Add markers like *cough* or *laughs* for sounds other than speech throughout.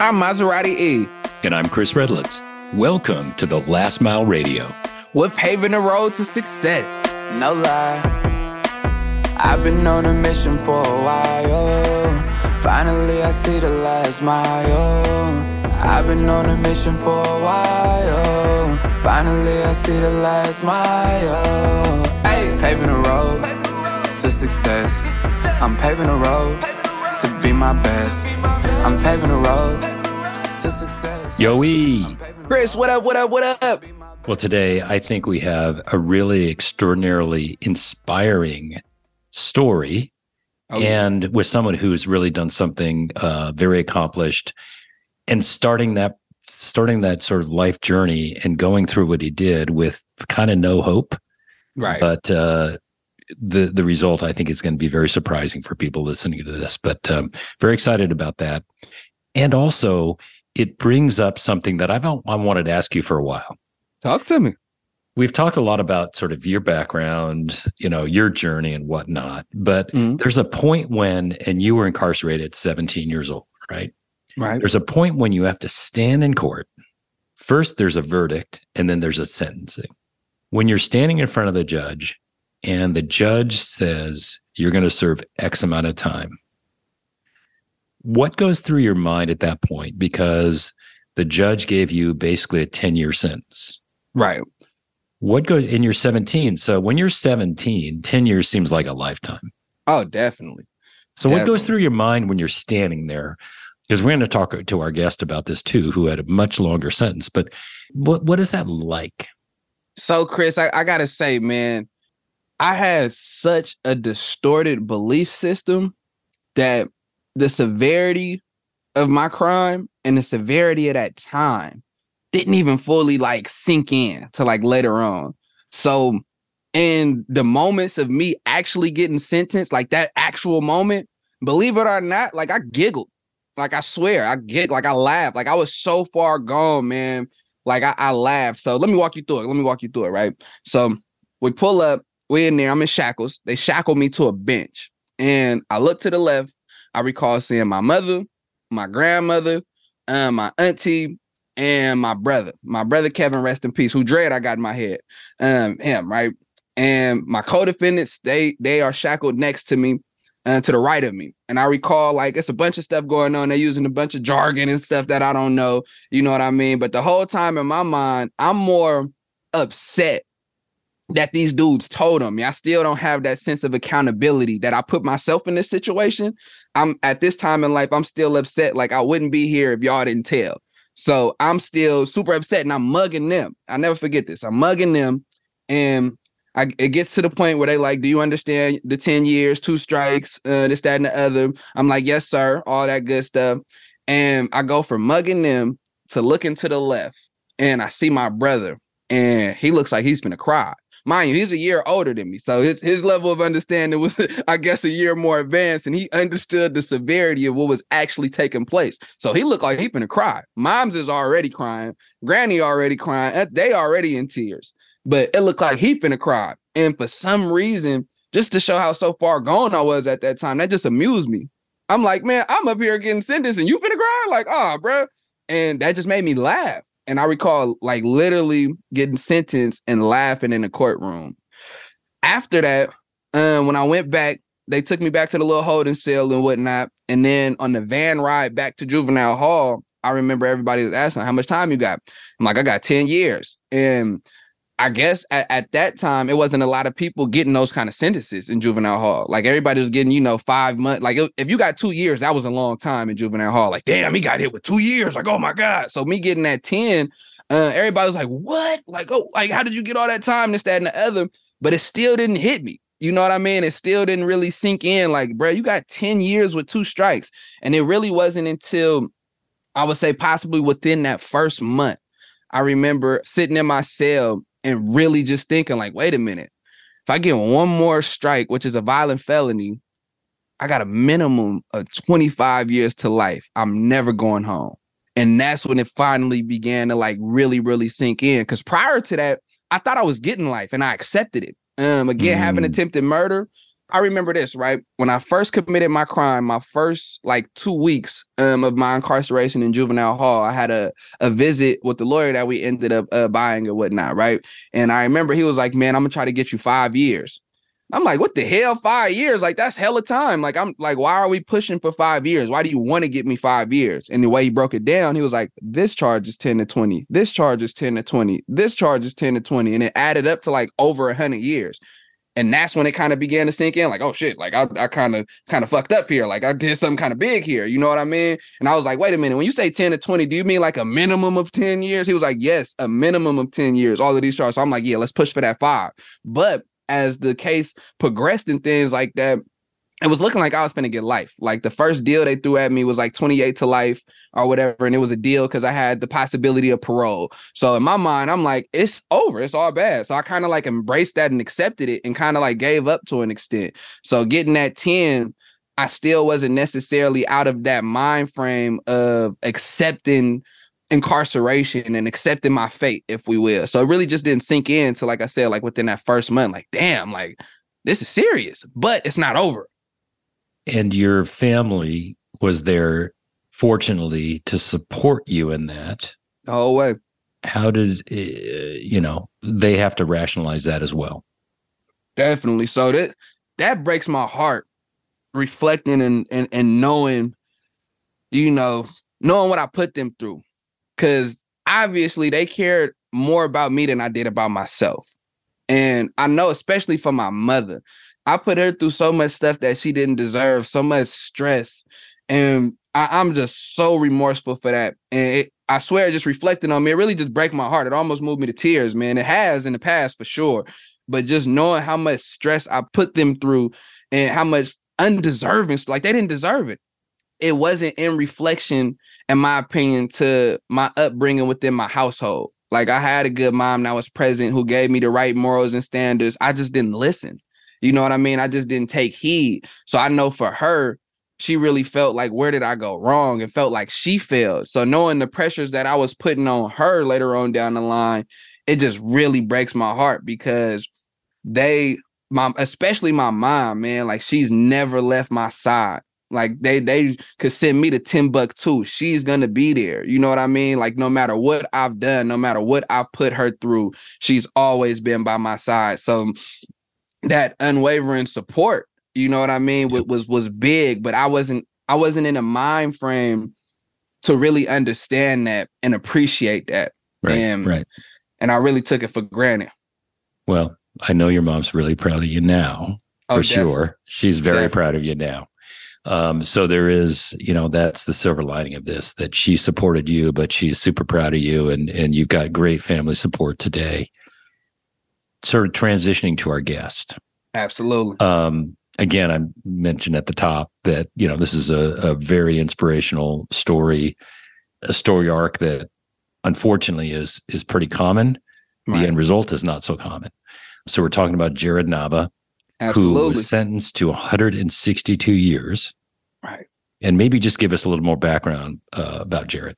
I'm Maserati E. And I'm Chris Redlitz. Welcome to the Last Mile Radio. We're paving the road to success. No lie. I've been on a mission for a while. Finally, I see the last mile. I've been on a mission for a while. Finally, I see the last mile. Hey, paving the road to success. I'm paving the road to be my best. I'm paving the road to success. Yoey. Chris, what up, what up, what up? Well, today I think we have a really extraordinarily inspiring story Oh, and with someone who's really done something uh, very accomplished and starting that starting that sort of life journey and going through what he did with kind of no hope right. but uh, the the result I think is going to be very surprising for people listening to this. But um, very excited about that, and also it brings up something that I've I wanted to ask you for a while. Talk to me. We've talked a lot about sort of your background, you know, your journey and whatnot. But Mhm. there's a point when, and you were incarcerated at 17 years old, right? Right. There's a point when you have to stand in court. First, there's a verdict, and then there's a sentencing. When you're standing in front of the judge, and the judge says you're going to serve X amount of time, what goes through your mind at that point? Because the judge gave you basically a 10 year sentence. Right. What goes in your 17? So when you're 17, 10 years seems like a lifetime. Oh, definitely. So what goes through your mind when you're standing there? Because we're going to talk to our guest about this too, who had a much longer sentence. But what what is that like? So, Chris, I, I gotta say, man, I had such a distorted belief system that the severity of my crime and the severity of that time didn't even fully like sink in to like later on. So, in the moments of me actually getting sentenced, like that actual moment, believe it or not, like I giggled. Like I swear, I giggled, like I laughed. Like I was so far gone, man. Like I, I laughed. So let me walk you through it. Let me walk you through it, right? So we pull up, we're in there. I'm in shackles. They shackle me to a bench. And I look to the left. I recall seeing my mother, my grandmother, um, my auntie, and my brother. My brother Kevin, rest in peace, who dread I got in my head. Um, him, right? And my co-defendants, they they are shackled next to me, uh, to the right of me. And I recall like it's a bunch of stuff going on. They're using a bunch of jargon and stuff that I don't know. You know what I mean? But the whole time in my mind, I'm more upset that these dudes told on me. I still don't have that sense of accountability that I put myself in this situation. I'm at this time in life, I'm still upset. Like I wouldn't be here if y'all didn't tell. So I'm still super upset and I'm mugging them. I never forget this. I'm mugging them and I, it gets to the point where they like, do you understand the 10 years, two strikes, uh, this, that, and the other? I'm like, yes, sir, all that good stuff. And I go from mugging them to looking to the left and I see my brother and he looks like he's gonna cry. Mind you, he's a year older than me. So his, his level of understanding was, *laughs* I guess, a year more advanced, and he understood the severity of what was actually taking place. So he looked like he finna cry. Mom's is already crying, Granny already crying, uh, they already in tears. But it looked like he finna cry. And for some reason, just to show how so far gone I was at that time, that just amused me. I'm like, man, I'm up here getting sentenced and you finna cry? Like, oh, bro. And that just made me laugh. And I recall like literally getting sentenced and laughing in the courtroom. After that, um, when I went back, they took me back to the little holding cell and whatnot. And then on the van ride back to juvenile hall, I remember everybody was asking how much time you got. I'm like, I got 10 years. And I guess at, at that time, it wasn't a lot of people getting those kind of sentences in juvenile hall. Like everybody was getting, you know, five months. Like if you got two years, that was a long time in juvenile hall. Like, damn, he got hit with two years. Like, oh my God. So me getting that 10, uh, everybody was like, what? Like, oh, like, how did you get all that time? This, that, and the other. But it still didn't hit me. You know what I mean? It still didn't really sink in. Like, bro, you got 10 years with two strikes. And it really wasn't until I would say possibly within that first month. I remember sitting in my cell and really just thinking, like, wait a minute. If I get one more strike, which is a violent felony, I got a minimum of 25 years to life. I'm never going home. And that's when it finally began to like really, really sink in. Cause prior to that, I thought I was getting life and I accepted it. Um, again, having Mm. attempted murder, I remember this, right? When I first committed my crime, my first like two weeks um, of my incarceration in juvenile hall, I had a, a visit with the lawyer that we ended up uh, buying or whatnot, right? And I remember he was like, man, I'm gonna try to get you five years. I'm like, what the hell? Five years? Like, that's hella time. Like, I'm like, why are we pushing for five years? Why do you want to get me five years? And the way he broke it down, he was like, this charge is 10 to 20. This charge is 10 to 20. This charge is 10 to 20. And it added up to like over a hundred years. And that's when it kind of began to sink in, like, oh shit, like I, kind of kind of fucked up here. Like I did something kind of big here. You know what I mean? And I was like, wait a minute, when you say 10 to 20, do you mean like a minimum of 10 years? He was like, yes, a minimum of 10 years, all of these charges. So I'm like, yeah, let's push for that five. But as the case progressed and things like that, it was looking like I was gonna get life. Like the first deal they threw at me was like 28 to life or whatever. And it was a deal because I had the possibility of parole. So in my mind, I'm like, it's over. It's all bad. So I kind of like embraced that and accepted it and kind of like gave up to an extent. So getting that 10, I still wasn't necessarily out of that mind frame of accepting incarceration and accepting my fate, if we will. So it really just didn't sink in to like I said, like within that first month, like, damn, like this is serious, but it's not over. And your family was there, fortunately, to support you in that. oh way. How did, uh, you know, they have to rationalize that as well? Definitely. So that that breaks my heart reflecting and, and, and knowing, you know, knowing what I put them through because obviously they cared more about me than I did about myself. And I know, especially for my mother, I put her through so much stuff that she didn't deserve, so much stress. And I, am just so remorseful for that. And it, I swear, just reflecting on me, it really just break my heart. It almost moved me to tears, man. It has in the past for sure. But just knowing how much stress I put them through and how much undeserving, like they didn't deserve it. It wasn't in reflection in my opinion, to my upbringing within my household. Like I had a good mom that was present who gave me the right morals and standards. I just didn't listen. You know what I mean? I just didn't take heed. So I know for her, she really felt like where did I go wrong and felt like she failed. So knowing the pressures that I was putting on her later on down the line, it just really breaks my heart because they my especially my mom, man, like she's never left my side. Like they they could send me to Timbuktu. She's gonna be there. You know what I mean? Like no matter what I've done, no matter what I've put her through, she's always been by my side. So that unwavering support, you know what I mean, was was, was big. But I wasn't I wasn't in a mind frame to really understand that and appreciate that. Right. And, right. And I really took it for granted. Well, I know your mom's really proud of you now, oh, for sure. She's very definitely. proud of you now. Um, so there is, you know, that's the silver lining of this that she supported you, but she's super proud of you and and you've got great family support today. Sort of transitioning to our guest. Absolutely. Um, again, I mentioned at the top that, you know, this is a, a very inspirational story, a story arc that unfortunately is is pretty common. Right. The end result is not so common. So we're talking about Jared Nava, Absolutely. who was sentenced to 162 years. Right. And maybe just give us a little more background uh, about Jared.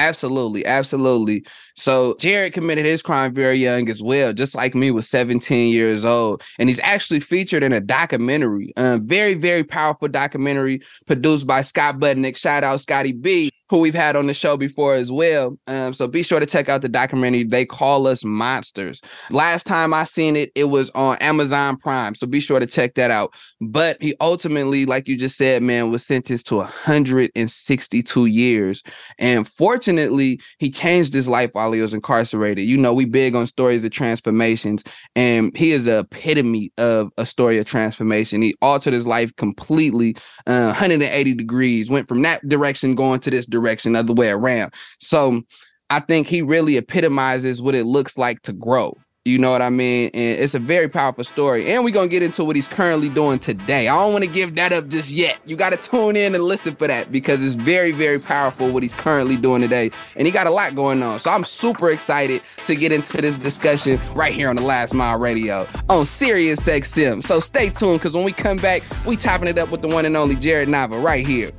Absolutely, absolutely. So Jared committed his crime very young as well, just like me, was 17 years old, and he's actually featured in a documentary, a very, very powerful documentary produced by Scott Budnick. Shout out Scotty B who we've had on the show before as well. Um, so be sure to check out the documentary. They call us monsters. Last time I seen it, it was on Amazon Prime. So be sure to check that out. But he ultimately, like you just said, man, was sentenced to 162 years. And fortunately, he changed his life while he was incarcerated. You know, we big on stories of transformations, and he is a epitome of a story of transformation. He altered his life completely, uh, 180 degrees, went from that direction going to this direction direction, other way around. So I think he really epitomizes what it looks like to grow. You know what I mean? And it's a very powerful story. And we're going to get into what he's currently doing today. I don't want to give that up just yet. You got to tune in and listen for that because it's very, very powerful what he's currently doing today. And he got a lot going on. So I'm super excited to get into this discussion right here on the Last Mile Radio on Sirius XM. So stay tuned because when we come back, we chopping it up with the one and only Jared Nava right here.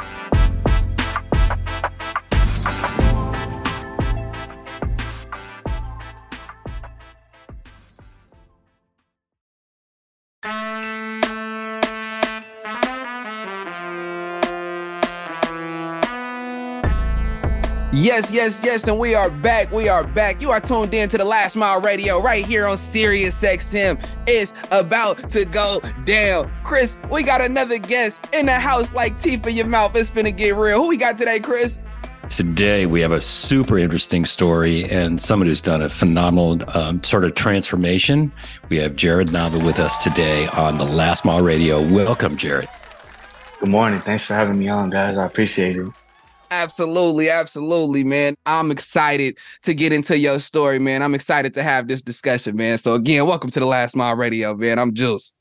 Yes, yes, yes, and we are back. We are back. You are tuned in to the Last Mile Radio right here on Sirius XM. It's about to go down. Chris, we got another guest in the house like teeth in your mouth. It's finna get real. Who we got today, Chris? Today, we have a super interesting story and someone who's done a phenomenal um, sort of transformation. We have Jared Nava with us today on the Last Mile Radio. Welcome, Jared. Good morning. Thanks for having me on, guys. I appreciate it. Absolutely, absolutely, man. I'm excited to get into your story, man. I'm excited to have this discussion, man. So again, welcome to the Last Mile Radio, man. I'm Juice.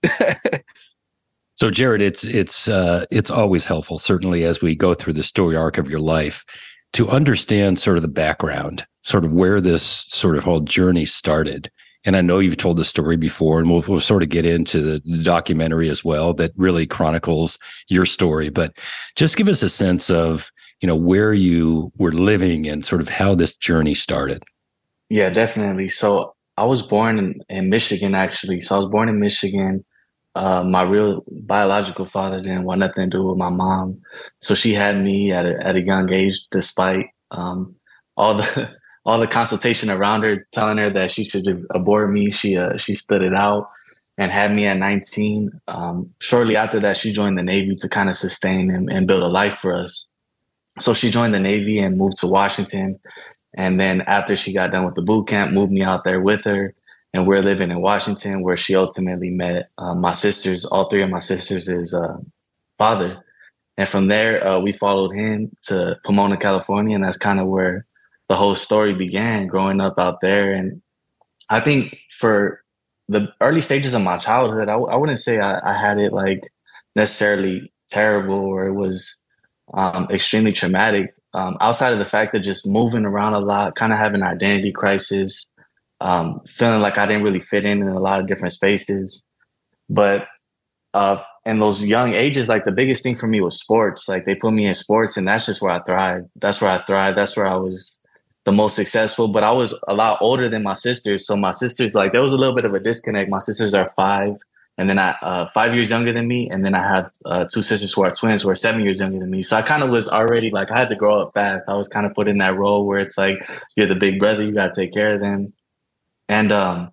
*laughs* so, Jared, it's it's uh, it's always helpful, certainly as we go through the story arc of your life, to understand sort of the background, sort of where this sort of whole journey started. And I know you've told the story before, and we'll, we'll sort of get into the, the documentary as well that really chronicles your story. But just give us a sense of you know where you were living and sort of how this journey started. Yeah definitely. So i was born in, in michigan actually. So i was born in michigan. Uh, my real biological father didn't want nothing to do with my mom. So she had me at a, at a young age despite um, all the *laughs* all the consultation around her telling her that she should abort me. She uh, she stood it out and had me at 19 um, shortly after that she joined the navy to kind of sustain and, and build a life for us so she joined the Navy and moved to Washington. And then after she got done with the boot camp, moved me out there with her. And we're living in Washington, where she ultimately met uh, my sisters. All three of my sisters' is uh, father. And from there, uh, we followed him to Pomona, California, and that's kind of where the whole story began. Growing up out there, and I think for the early stages of my childhood, I w- I wouldn't say I, I had it like necessarily terrible or it was um, extremely traumatic. Um, outside of the fact that just moving around a lot, kind of having an identity crisis, um, feeling like I didn't really fit in in a lot of different spaces. But uh, in those young ages, like the biggest thing for me was sports. Like they put me in sports, and that's just where I thrived. That's where I thrived. That's where I was the most successful. But I was a lot older than my sisters, so my sisters like there was a little bit of a disconnect. My sisters are five and then I uh, five years younger than me, and then I have uh, two sisters who are twins who are seven years younger than me. So I kind of was already like I had to grow up fast. I was kind of put in that role where it's like you're the big brother, you got to take care of them, and um,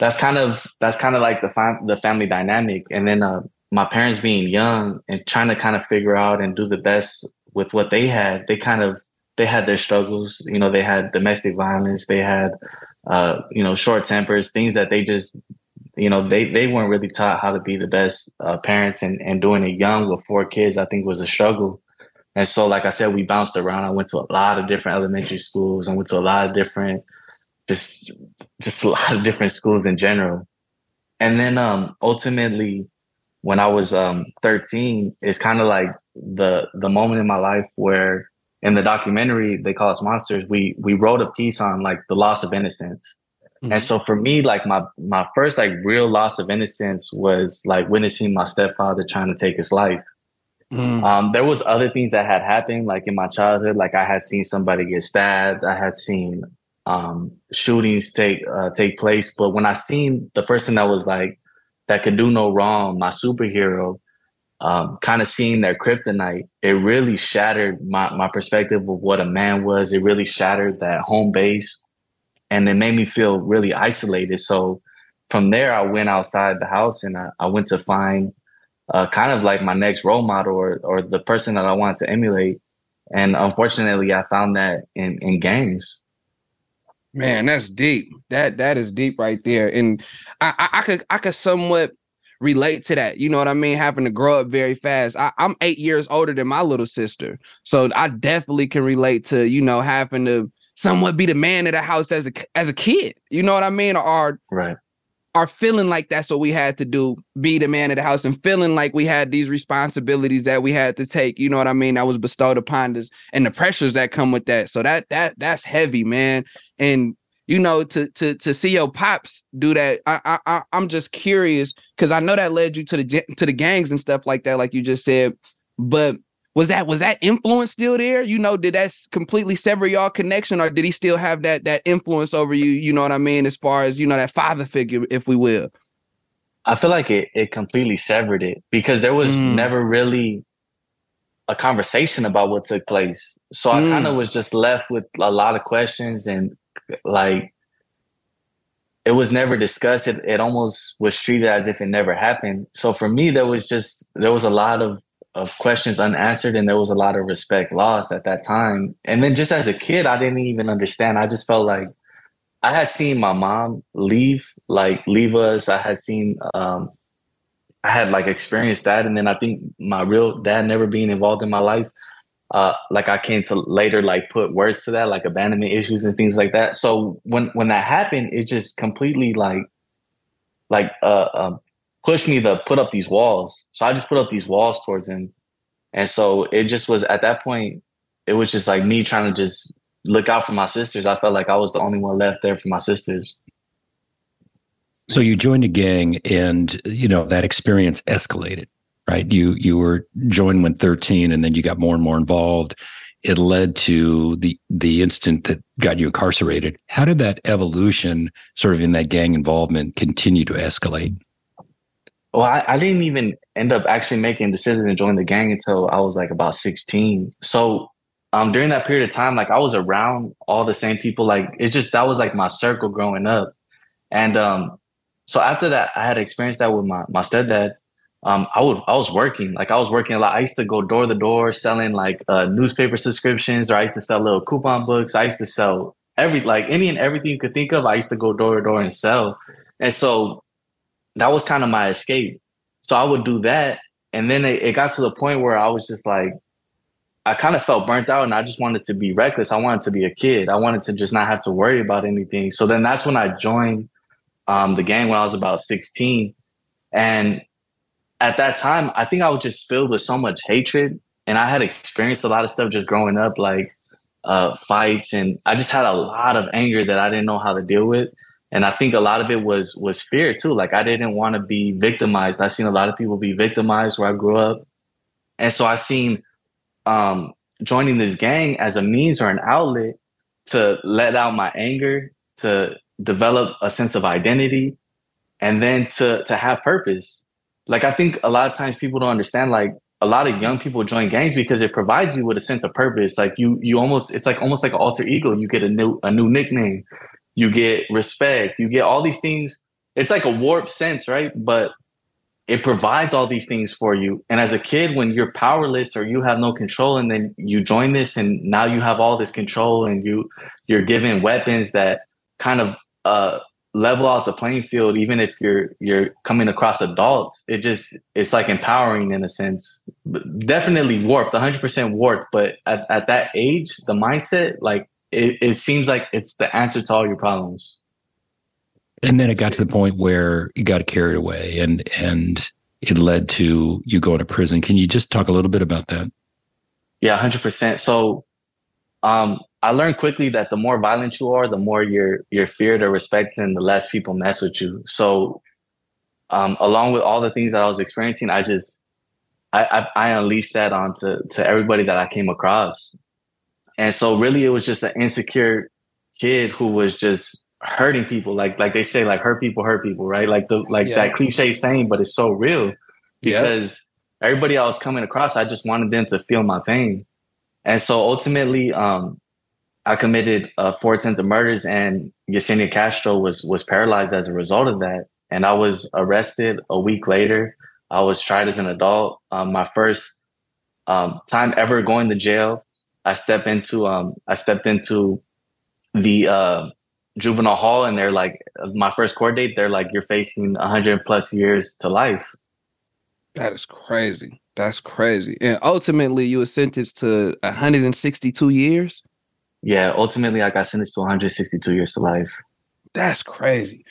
that's kind of that's kind of like the fam- the family dynamic. And then uh, my parents being young and trying to kind of figure out and do the best with what they had, they kind of they had their struggles. You know, they had domestic violence, they had uh, you know short tempers, things that they just you know they they weren't really taught how to be the best uh, parents and and doing it young with four kids i think was a struggle. And so like i said we bounced around. I went to a lot of different elementary schools. I went to a lot of different just just a lot of different schools in general. And then um ultimately when i was um 13 it's kind of like the the moment in my life where in the documentary they call us monsters we we wrote a piece on like the loss of innocence Mm-hmm. And so for me, like my my first like real loss of innocence was like witnessing my stepfather trying to take his life. Mm. Um, there was other things that had happened, like in my childhood. Like I had seen somebody get stabbed. I had seen um, shootings take uh, take place. But when I seen the person that was like that could do no wrong, my superhero, um, kind of seeing their kryptonite, it really shattered my my perspective of what a man was. It really shattered that home base and it made me feel really isolated. So from there, I went outside the house and I, I went to find uh, kind of like my next role model or, or the person that I wanted to emulate. And unfortunately, I found that in, in gangs. Man, that's deep. That that is deep right there. And I, I, I could I could somewhat relate to that. You know what I mean? Having to grow up very fast. I, am eight years older than my little sister. So I definitely can relate to, you know, having to somewhat be the man of the house as a as a kid. You know what I mean? Or right. Are feeling like that's what we had to do, be the man of the house, and feeling like we had these responsibilities that we had to take. You know what I mean? That was bestowed upon us, and the pressures that come with that. So that that that's heavy, man. And you know, to to to see your pops do that, I I I'm just curious because I know that led you to the to the gangs and stuff like that, like you just said. But was that was that influence still there? You know, did that completely sever y'all connection, or did he still have that that influence over you? You know what I mean, as far as you know that father figure, if we will. I feel like it it completely severed it because there was mm. never really a conversation about what took place. So I Mm. kind of was just left with a lot of questions and like it was never discussed. It, it almost was treated as if it never happened. So for me, there was just there was a lot of of questions unanswered and there was a lot of respect lost at that time. And then just as a kid, I didn't even understand. I just felt like I had seen my mom leave, like leave us. I had seen um I had like experienced that. And then I think my real dad never being involved in my life, uh, like I came to later like put words to that, like abandonment issues and things like that. So when when that happened, it just completely like like uh um, pushed me to put up these walls. So I just put up these walls towards him. And so it just was at that point, it was just like me trying to just look out for my sisters. I felt like I was the only one left there for my sisters. So you joined a gang, and you know that experience escalated, right? You you were joined when thirteen, and then you got more and more involved. It led to the the instant that got you incarcerated. How did that evolution, sort of in that gang involvement, continue to escalate? Well, I, I didn't even end up actually making decisions to join the gang until I was like about 16. So um during that period of time, like I was around all the same people. Like it's just that was like my circle growing up. And um so after that, I had experienced that with my my stepdad. Um, I would I was working like I was working a lot. I used to go door to door selling like uh, newspaper subscriptions, or I used to sell little coupon books. I used to sell every like any and everything you could think of. I used to go door to door and sell, and so that was kind of my escape. So I would do that, and then it, it got to the point where I was just like, I kind of felt burnt out, and I just wanted to be reckless. I wanted to be a kid. I wanted to just not have to worry about anything. So then that's when I joined um, the gang when I was about 16. And at that time, I think I was just filled with so much hatred. And I had experienced a lot of stuff just growing up, like uh, fights. And I just had a lot of anger that I didn't know how to deal with. And I think a lot of it was was fear too. Like I didn't want to be victimized. I seen a lot of people be victimized where I grew up. And so I seen um, joining this gang as a means or an outlet to let out my anger, to develop a sense of identity and then to to have purpose like i think a lot of times people don't understand like a lot of young people join gangs because it provides you with a sense of purpose like you you almost it's like almost like an alter ego you get a new a new nickname you get respect you get all these things it's like a warped sense right but it provides all these things for you and as a kid when you're powerless or you have no control and then you join this and now you have all this control and you you're given weapons that kind of uh, level out the playing field, even if you're you're coming across adults. It just it's like empowering in a sense. Definitely warped, 100 percent warped. But at, at that age, the mindset, like it, it seems like it's the answer to all your problems. And then it got to the point where you got carried away, and and it led to you going to prison. Can you just talk a little bit about that? Yeah, 100 percent. So, um, I learned quickly that the more violent you are, the more you're you're feared or respected, and the less people mess with you. So, um, along with all the things that I was experiencing, I just I, I, I unleashed that onto to everybody that I came across, and so really it was just an insecure kid who was just hurting people. Like like they say, like hurt people hurt people, right? Like the like Yeah. that cliche saying, but it's so real Yeah. because everybody I was coming across, I just wanted them to feel my pain. And so ultimately, um, I committed uh, four attempted murders, and Yesenia Castro was was paralyzed as a result of that. And I was arrested a week later. I was tried as an adult. Um, my first um, time ever going to jail. I stepped into um, I stepped into the uh, juvenile hall, and they're like, my first court date. They're like, you're facing 100 plus years to life. That is crazy. That's crazy. And ultimately, you were sentenced to 162 years. Yeah, ultimately, I got sentenced to 162 years to life. That's crazy,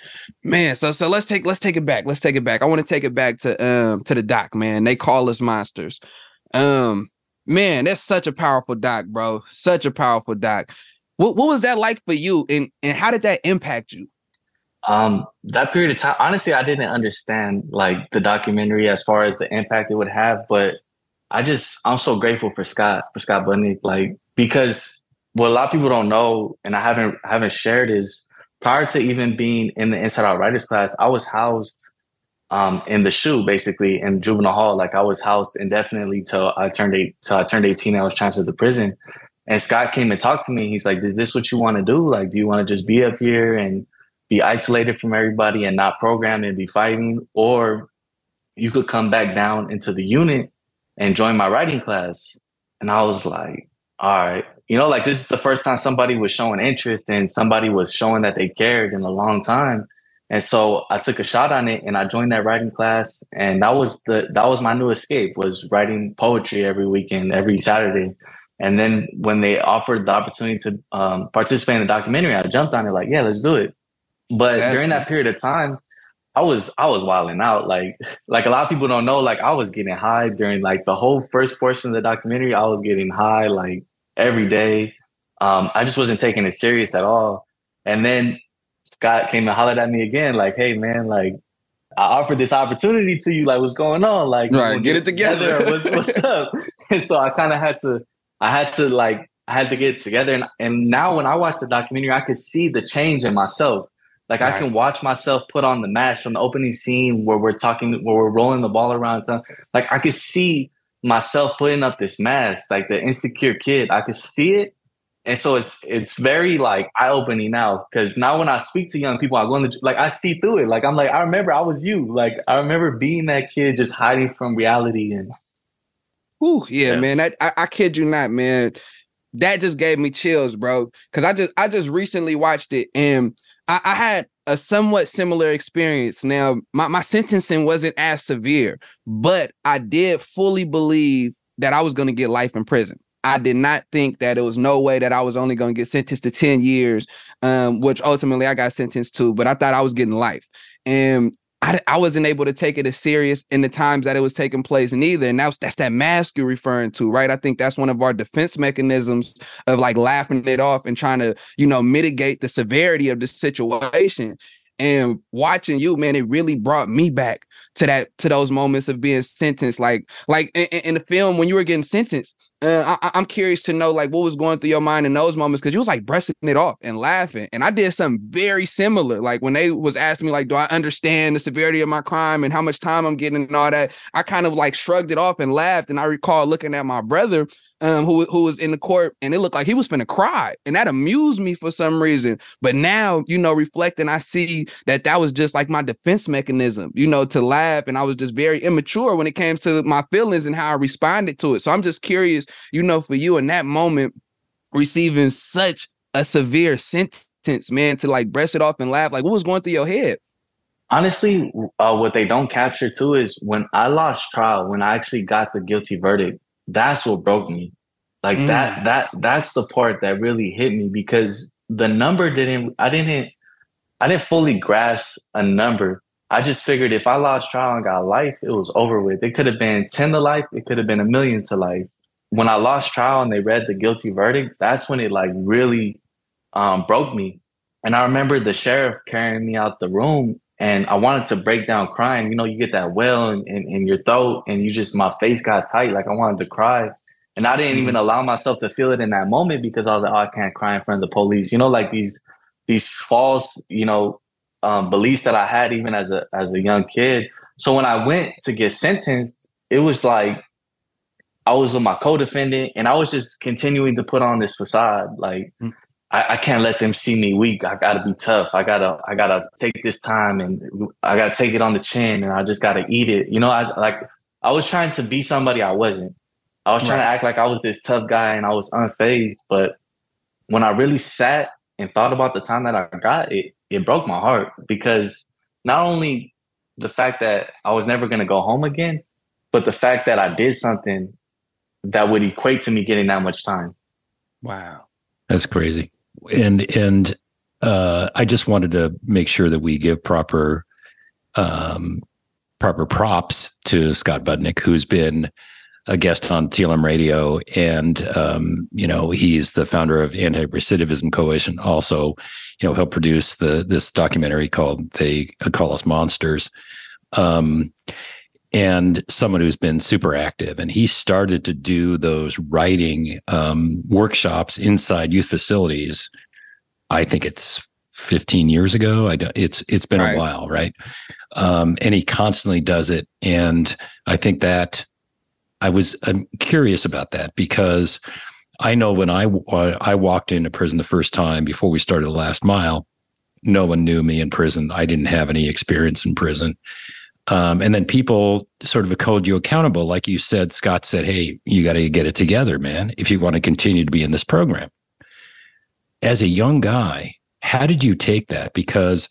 man. So so let's take let's take it back. Let's take it back. I want to take it back to um to the doc, man. They call us monsters. Um, man, that's such a powerful doc, bro. Such a powerful doc. What what was that like for you, and and how did that impact you? Um, that period of time, honestly, I didn't understand like the documentary as far as the impact it would have, but I just I'm so grateful for Scott for Scott Budnick, like because what a lot of people don't know, and I haven't haven't shared is prior to even being in the Inside Out Writers class, I was housed um, in the shoe, basically in juvenile hall. Like I was housed indefinitely till I turned eight till I turned 18. I was transferred to prison. And Scott came and talked to me. He's like, Is this what you want to do? Like, do you want to just be up here and be isolated from everybody and not program and be fighting? Or you could come back down into the unit and join my writing class. And I was like, all right. You know, like this is the first time somebody was showing interest and somebody was showing that they cared in a long time. And so I took a shot on it and I joined that writing class. And that was the that was my new escape was writing poetry every weekend, every Saturday. And then when they offered the opportunity to um, participate in the documentary, I jumped on it like, yeah, let's do it. But during that period of time, I was I was wilding out. Like *laughs* like a lot of people don't know. Like I was getting high during like the whole first portion of the documentary. I was getting high like every day. Um, I just wasn't taking it serious at all. And then Scott came and hollered at me again, like, "Hey man, like I offered this opportunity to you. Like, what's going on? Like, right, get, get, it together. *laughs* what's, what's up?" and so I kind of had to. I had to like I had to get it together. And and now when I watch the documentary, I could see the change in myself like right. I can watch myself put on the mask from the opening scene where we're talking, where we're rolling the ball around. Like I could see myself putting up this mask, like the insecure kid. I could see it, and so it's it's very like eye opening now because now when I speak to young people, I go in the like I see through it. Like I'm like I remember I was you. Like I remember being that kid just hiding from reality and. Ooh, yeah, yeah. man. That, I, I kid you not, man. That just gave me chills, bro. Cause I just I just recently watched it and I, I had a somewhat similar experience. Now, my, my sentencing wasn't as severe, but I did fully believe that I was going to get life in prison. I did not think that it was no way that I was only going to get sentenced to 10 years, um, which ultimately I got sentenced to, but I thought I was getting life. And I, I wasn't able to take it as serious in the times that it was taking place neither. And that's that's that mask you're referring to, right? I think that's one of our defense mechanisms of like laughing it off and trying to, you know, mitigate the severity of the situation. And watching you, man, it really brought me back to that to those moments of being sentenced. Like, like in, in the film when you were getting sentenced, uh, I, am curious to know like what was going through your mind in those moments because you was like brushing it off and laughing, and I did something very similar. Like when they was asking me like, do I understand the severity of my crime and how much time I'm getting and all that, I kind of like shrugged it off and laughed. And I recall looking at my brother um, who who was in the court, and it looked like he was finna cry, and that amused me for some reason. But now, you know, reflecting, I see that that was just like my defense mechanism, you know, to laugh, and I was just very immature when it came to my feelings and how I responded to it. So I'm just curious, you know, for you in that moment, receiving such a severe sentence, man, to like brush it off and laugh, like what was going through your head? Honestly, uh, what they don't capture too is when I lost trial, when I actually got the guilty verdict that's what broke me. Like mm. that that that's the part that really hit me because the number didn't I didn't I didn't fully grasp a number. I just figured if I lost trial and got life, it was over with. It could have been 10 to life, it could have been a million to life. When I lost trial and they read the guilty verdict, that's when it like really um, broke me. And I remember the sheriff carrying me out the room and I wanted to break down crying. You know, you get that well in, in, in, your throat, and you just my face got tight, like I wanted to cry. And I didn't mm-hmm. even allow myself to feel it in that moment because I was like, oh, I can't cry in front of the police. You know, like these these false, you know, um, beliefs that I had even as a as a young kid. So when I went to get sentenced, it was like I was with my co-defendant, and I was just continuing to put on this facade, like. Mm-hmm I, I, can't let them see me weak. I gotta be tough. I gotta I gotta take this time and I gotta take it on the chin and I just gotta eat it. You know, I like I was trying to be somebody I wasn't. I was trying right. to act like I was this tough guy and I was unfazed. But when I really sat and thought about the time that I got, it it broke my heart because not only the fact that I was never gonna go home again, but the fact that I did something that would equate to me getting that much time. Wow. That's crazy and and uh, I just wanted to make sure that we give proper um, proper props to Scott Budnick, who's been a guest on TLM Radio, and um, you know he's the founder of Anti Recidivism Coalition. Also, you know he'll produce the this documentary called "They Call Us Monsters," um, and someone who's been super active. And he started to do those writing um, workshops inside youth facilities. I think it's 15 years ago. I don't, it's it's been Right. a while, right? Um, and he constantly does it, and I think that I was I'm curious about that because I know when I uh, I walked into prison the first time before we started the last mile, no one knew me in prison. I didn't have any experience in prison. Um, and then people sort of hold you accountable. Like you said, Scott said, Hey, you got to get it together, man, if you want to continue to be in this program. As a young guy, how did you take that? Because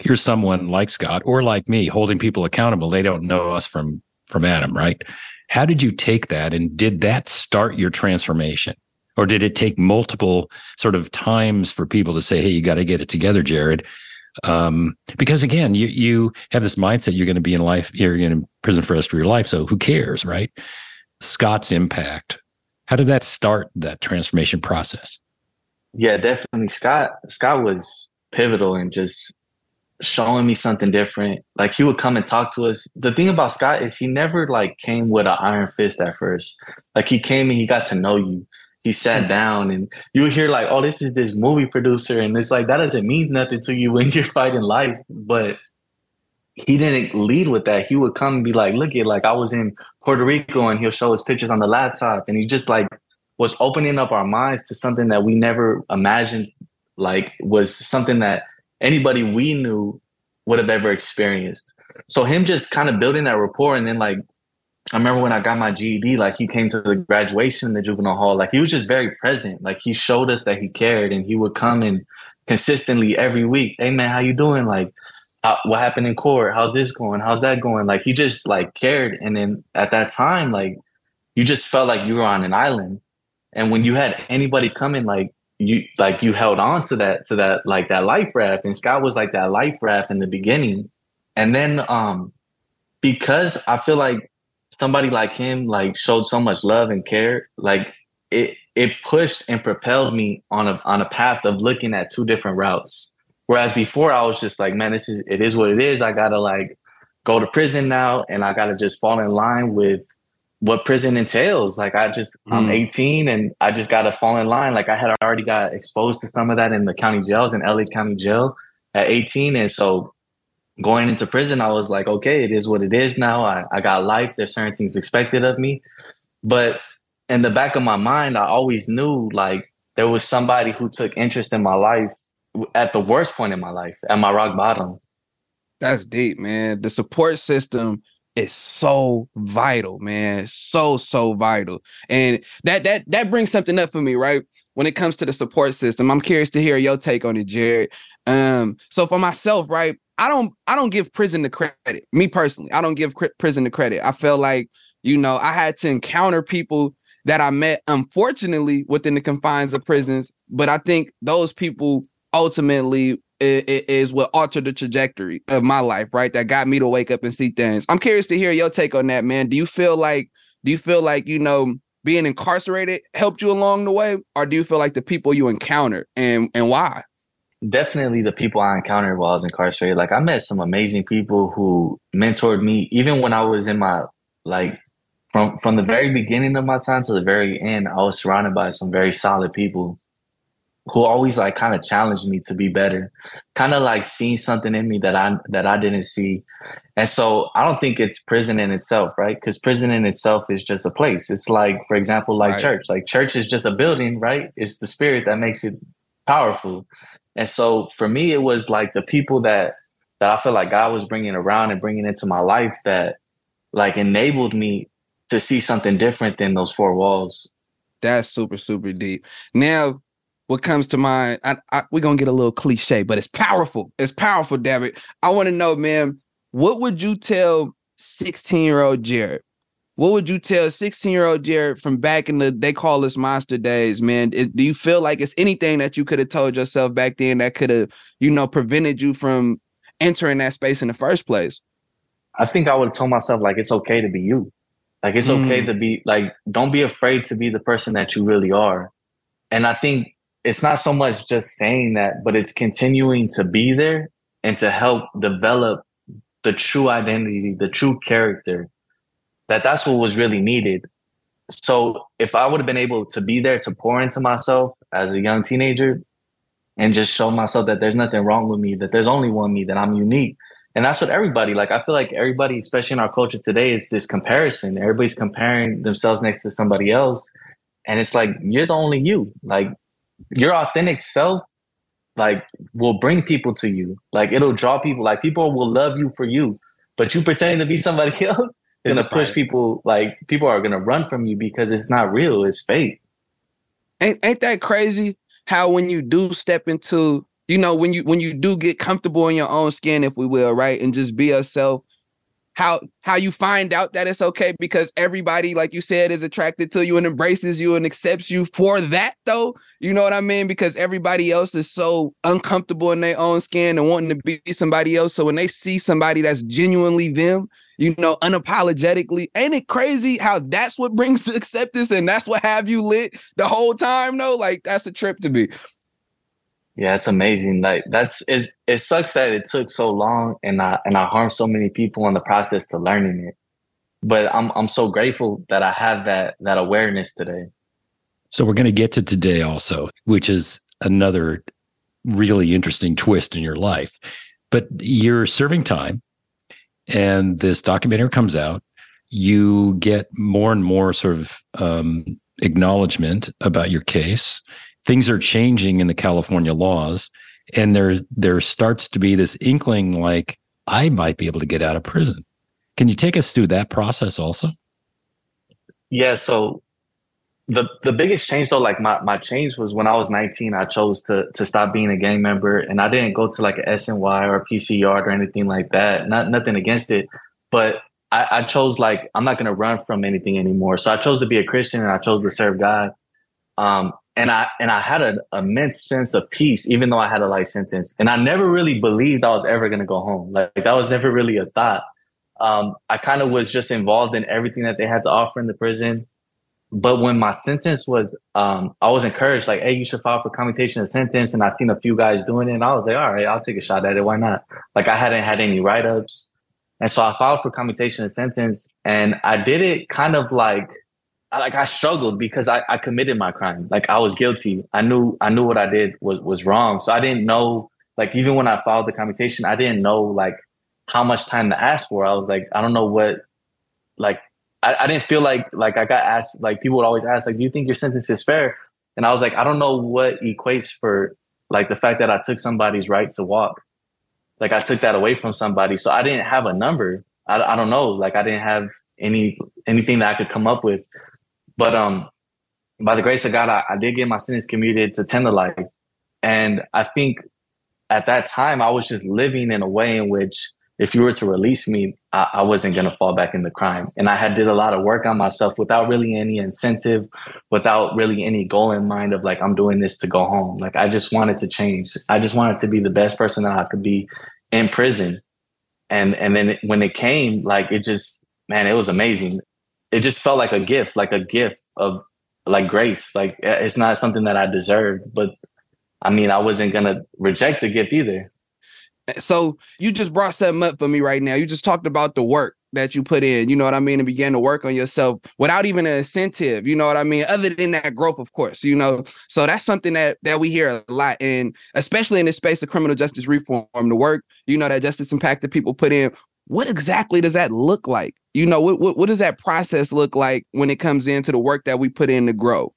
here's someone like Scott or like me holding people accountable. They don't know us from from Adam, right? How did you take that and did that start your transformation? Or did it take multiple sort of times for people to say, hey, you got to get it together, Jared? Um, because again, you you have this mindset you're going to be in life, you're in prison for the rest of your life. So who cares, right? Scott's impact. How did that start that transformation process? Yeah, definitely. Scott Scott was pivotal in just showing me something different. Like he would come and talk to us. The thing about Scott is he never like came with an iron fist at first. Like he came and he got to know you. He sat hmm. down and you would hear like, oh, this is this movie producer. And it's like that doesn't mean nothing to you when you're *laughs* fighting life. But he didn't lead with that. He would come and be like, look at like I was in Puerto Rico and he'll show us pictures on the laptop. And he just like was opening up our minds to something that we never imagined like was something that anybody we knew would have ever experienced. So him just kind of building that rapport and then like I remember when I got my GED, like he came to the graduation in the juvenile hall, like he was just very present. Like he showed us that he cared and he would come and consistently every week, hey man, how you doing? Like how, what happened in court? How's this going? How's that going? Like he just like cared. And then at that time, like you just felt like you were on an island. And when you had anybody coming, like you like you held on to that to that like that life raft. And Scott was like that life raft in the beginning. And then um because I feel like somebody like him like showed so much love and care, like it it pushed and propelled me on a on a path of looking at two different routes. Whereas before I was just like, man, this is it is what it is. I gotta like go to prison now and I gotta just fall in line with what prison entails. Like I just I'm Mm. 18 and I just gotta fall in line. Like I had already got exposed to some of that in the county jails in LA County Jail at 18. And so going into prison, I was like, okay, it is what it is now. I, I got life. There's certain things expected of me. But in the back of my mind, I always knew like there was somebody who took interest in my life at the worst point in my life, at my rock bottom. That's deep, man. The support system is so vital, man. So so vital. And that that that brings something up for me, right? When it comes to the support system, I'm curious to hear your take on it, Jared. Um, so for myself, right, I don't I don't give prison the credit. Me personally, I don't give cri- prison the credit. I feel like, you know, I had to encounter people that I met unfortunately within the confines of prisons, but I think those people ultimately is what altered the trajectory of my life, right? That got me to wake up and see things. I'm curious to hear your take on that, man. Do you feel like do you feel like, you know, being incarcerated helped you along the way or do you feel like the people you encountered and and why? definitely the people I encountered while I was incarcerated. Like I met some amazing people who mentored me, even when I was in my like from from the very beginning of my time to the very end. I was surrounded by some very solid people who always like kind of challenged me to be better, kind of like seeing something in me that I that I didn't see. And so I don't think it's prison in itself, right? Because prison in itself is just a place. It's like, for example, like Right. church. Like church is just a building, right? It's the spirit that makes it powerful. And so for me, it was like the people that that I feel like God was bringing around and bringing into my life that like enabled me to see something different than those four walls. That's super, super deep. Now, what comes to mind, I, I, we're to get a little cliche, but it's powerful. It's powerful, David. I want to know, man, what would you tell 16 year old Jared? What would you tell 16 year old Jared from back in the, they call us monster days, man? Is- do you feel like it's anything that you could have told yourself back then that could have, you know, prevented you from entering that space in the first place? I think I would have told myself like it's okay to be you. Like it's okay mm. to be like don't be afraid to be the person that you really are. And I think it's not so much just saying that, but it's continuing to be there and to help develop the true identity, the true character. That that's what was really needed. So if I would have been able to be there to pour into myself as a young teenager, and just show myself that there's nothing wrong with me, that there's only one me, that I'm unique. And that's what everybody like. I feel like everybody, especially in our culture today, is this comparison. Everybody's comparing themselves next to somebody else. And it's like, you're the only you. Like, your authentic self, like, will bring people to you. Like, it'll draw people. Like, people will love you for you. But you pretending to be somebody *laughs* else is gonna push people. Like, people are gonna run from you because it's not real. It's fake. Ain't, ain't that crazy? How when you do step into you know when you when you do get comfortable in your own skin if we will right and just be yourself how how you find out that it's okay because everybody like you said is attracted to you and embraces you and accepts you for that though. You know what i mean? Because everybody else is so uncomfortable in their own skin and wanting to be somebody else. So when they see somebody that's genuinely them you know unapologetically ain't it crazy how that's what brings *laughs* acceptance and that's what have you lit the whole time though? Like that's a trip to me yeah, it's amazing. Like that's it's, it sucks that it took so long and I and I harmed so many people in the process to learning it. But I'm I'm so grateful that I have that that awareness today. So we're going to get to today also, which is another really interesting twist in your life. But you're serving time and this documentary comes out, you get more and more sort of um, acknowledgement about your case things are changing in the California laws, and there there starts to be this inkling like I might be able to get out of prison. Can you take us through that process also? Yeah, so the the biggest change though, like my, my change was when I was 19, I chose to to stop being a gang member and I didn't go to like a SNY or a PC yard or anything like that. Not nothing against it. But I, I chose like I'm not gonna run from anything anymore. So I chose to be a Christian and I chose to serve God. Um, and I and I had an immense sense of peace, even though I had a life sentence. And I never really believed I was ever gonna go home. Like, that was never really a thought. Um, I kind of was just involved in everything that they had to offer in the prison. But when my sentence was, um, I was encouraged, like, hey, you should file for commutation of sentence. And I've seen a few guys doing it. And I was like, all right, I'll take a shot at it. Why not? Like, I hadn't had any write ups. And so I filed for commutation of sentence. And I did it kind of like, I, like I struggled because I, I committed my crime. Like I was guilty. I knew I knew what I did was was wrong. So I didn't know like even when I filed the commutation, I didn't know like how much time to ask for. I was like, I don't know what like I, I didn't feel like like I got asked like people would always ask, like, do you think your sentence is fair? And I was like, I don't know what equates for like the fact that I took somebody's right to walk. Like I took that away from somebody. So I didn't have a number. I, I don't know. Like I didn't have any anything that I could come up with. But um, by the grace of God, I, I did get my sentence commuted to ten to life. And I think at that time, I was just living in a way in which if you were to release me, I, I wasn't going to fall back into crime. And I had did a lot of work on myself without really any incentive, without really any goal in mind of like, I'm doing this to go home. Like, I just wanted to change. I just wanted to be the best person that I could be in prison. And, and then when it came, like, it just, man, it was amazing it just felt like a gift, like a gift of like grace. Like eh, it's not something that I deserved, but I mean, I wasn't gonna reject the gift either. So you just brought something up for me right now. You just talked about the work that you put in, you know what I mean, and began to work on yourself without even an incentive, you know what I mean, other than that growth, of course, you know. So that's something that that we hear a lot, and especially in the space of criminal justice reform, the work, you know, that justice impact that people put in what exactly does that look like? You know, what, what, what does that process look like when it comes into the work that we put in to grow?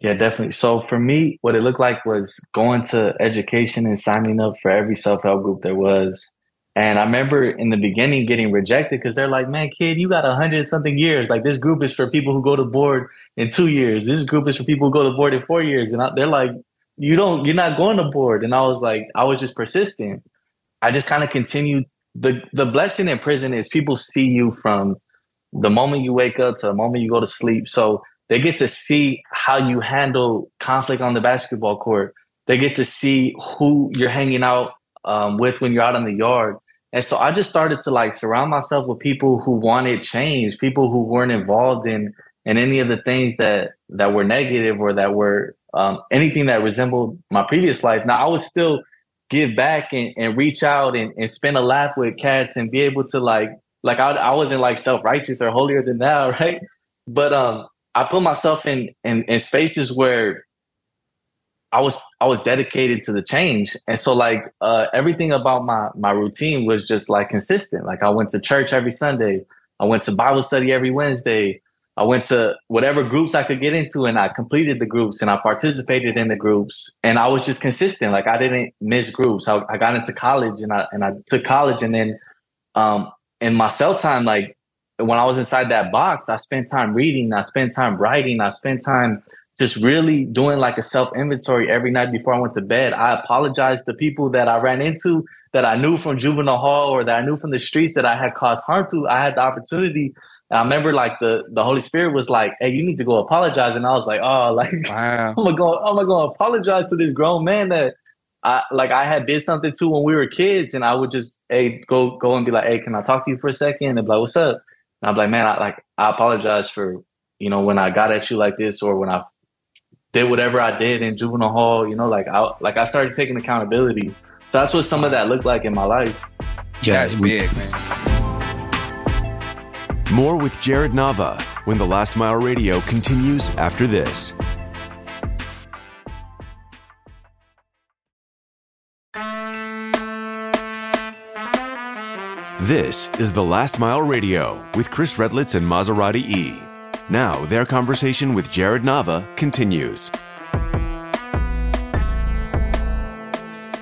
Yeah, definitely. So for me, what it looked like was going to education and signing up for every self help group there was. And I remember in the beginning getting rejected because they're like, man, kid, you got a hundred something years. Like this group is for people who go to board in two years. This group is for people who go to board in four years. And I, they're like, you don't, you're not going to board. And I was like, I was just persistent. I just kind of continued the the blessing in prison is people see you from the moment you wake up to the moment you go to sleep. So they get to see how you handle conflict on the basketball court. They get to see who you're hanging out um, with when you're out in the yard. And so I just started to like surround myself with people who wanted change, people who weren't involved in in any of the things that that were negative or that were um, anything that resembled my previous life. Now I was still give back and, and reach out and, and spend a lap with cats and be able to like like I, I wasn't like self-righteous or holier than thou, *laughs* right? But um I put myself in, in in spaces where I was I was dedicated to the change, and so like uh, everything about my my routine was just like consistent. Like I went to church every Sunday, I went to Bible study every Wednesday, I went to whatever groups I could get into, and I completed the groups and I participated in the groups, and I was just consistent. Like I didn't miss groups. I, I got into college, and I and I took college, and then um, in my cell time, like when I was inside that box, I spent time reading, I spent time writing, I spent time just really doing like a self inventory every night before I went to bed. I apologized to people that I ran into that I knew from juvenile hall or that I knew from the streets that I had caused harm to. I had the opportunity. And I remember like the the Holy Spirit was like, "Hey, you need to go apologize," and I was like, "Oh, *laughs* like wow. I'm gonna go, I'm gonna go apologize to this grown man that I like I had did something to when we were kids, and I would just hey go go and be like, "Hey, can I talk to you for a second? And be like, "What's up?" And I'm like, "Man, I like I apologize for you know when I got at you like this or when I did whatever I did in juvenile hall, you know, like I like I started taking accountability. So that's what some of that looked like in my life. Yeah, it's big, man. More with Jared Nava when the Last Mile Radio continues after this. This is the Last Mile Radio with Chris Redlitz and Maserati E. Now, their conversation with Jared Nava continues.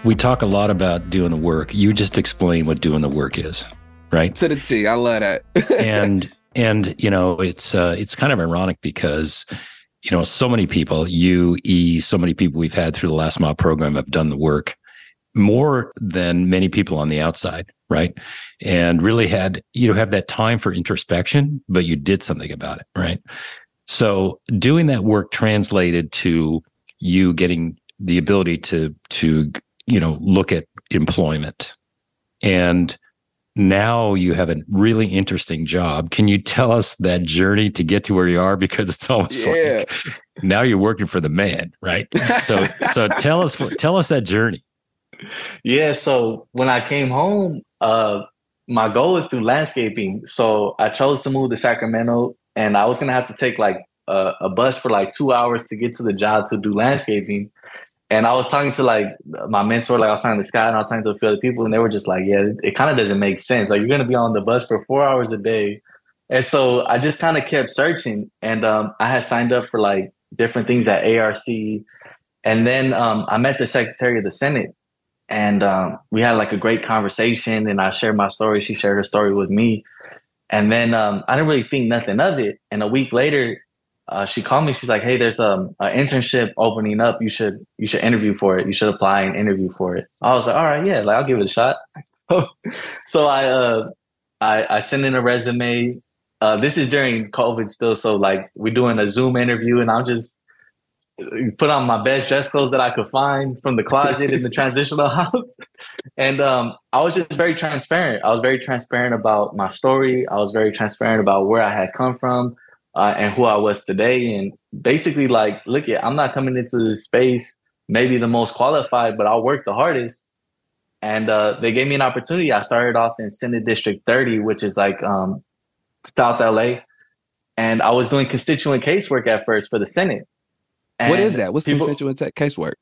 We talk a lot about doing the work. You just explain what doing the work is, right? To the T. I love that. *laughs* and and you know, it's uh, it's kind of ironic because you know so many people, you, E, so many people we've had through the Last Mile program have done the work more than many people on the outside right and really had you know have that time for introspection but you did something about it right so doing that work translated to you getting the ability to to you know look at employment and now you have a really interesting job can you tell us that journey to get to where you are because it's almost yeah. like now you're working for the man right so *laughs* so tell us tell us that journey yeah so when i came home uh, my goal is through landscaping. So I chose to move to Sacramento, and I was gonna have to take like a, a, bus for like two hours to get to the job to do landscaping. And I was talking to like my mentor, like I was talking to Scott, and I was talking to a few other people, and they were just like, "Yeah, it, kind of doesn't make sense. Like you're gonna be on the bus for four hours a day." And so I just kind of kept searching, and um, I had signed up for like different things at ARC, and then um, I met the Secretary of the Senate, and um, we had like a great conversation and i shared my story she shared her story with me and then um, i didn't really think nothing of it and a week later uh, she called me. She's like hey there's um, an internship opening up. You should you should interview for it. You should apply and interview for it. I was like all right yeah like i'll give it a shot. *laughs* So i uh i i sent in a resume. Uh, this is during covid still so like we're doing a zoom interview and i'm just put on my best dress clothes that I could find from the closet in the *laughs* transitional house. And um, I was just very transparent. I was very transparent about my story. I was very transparent about where I had come from uh, and who I was today. And basically, like, look at, I'm not coming into this space maybe the most qualified, but I'll work the hardest. And uh, they gave me an opportunity. I started off in Senate District 30, which is like um, South LA. And I was doing constituent casework at first for the Senate. And what is that? What's people, constituent casework?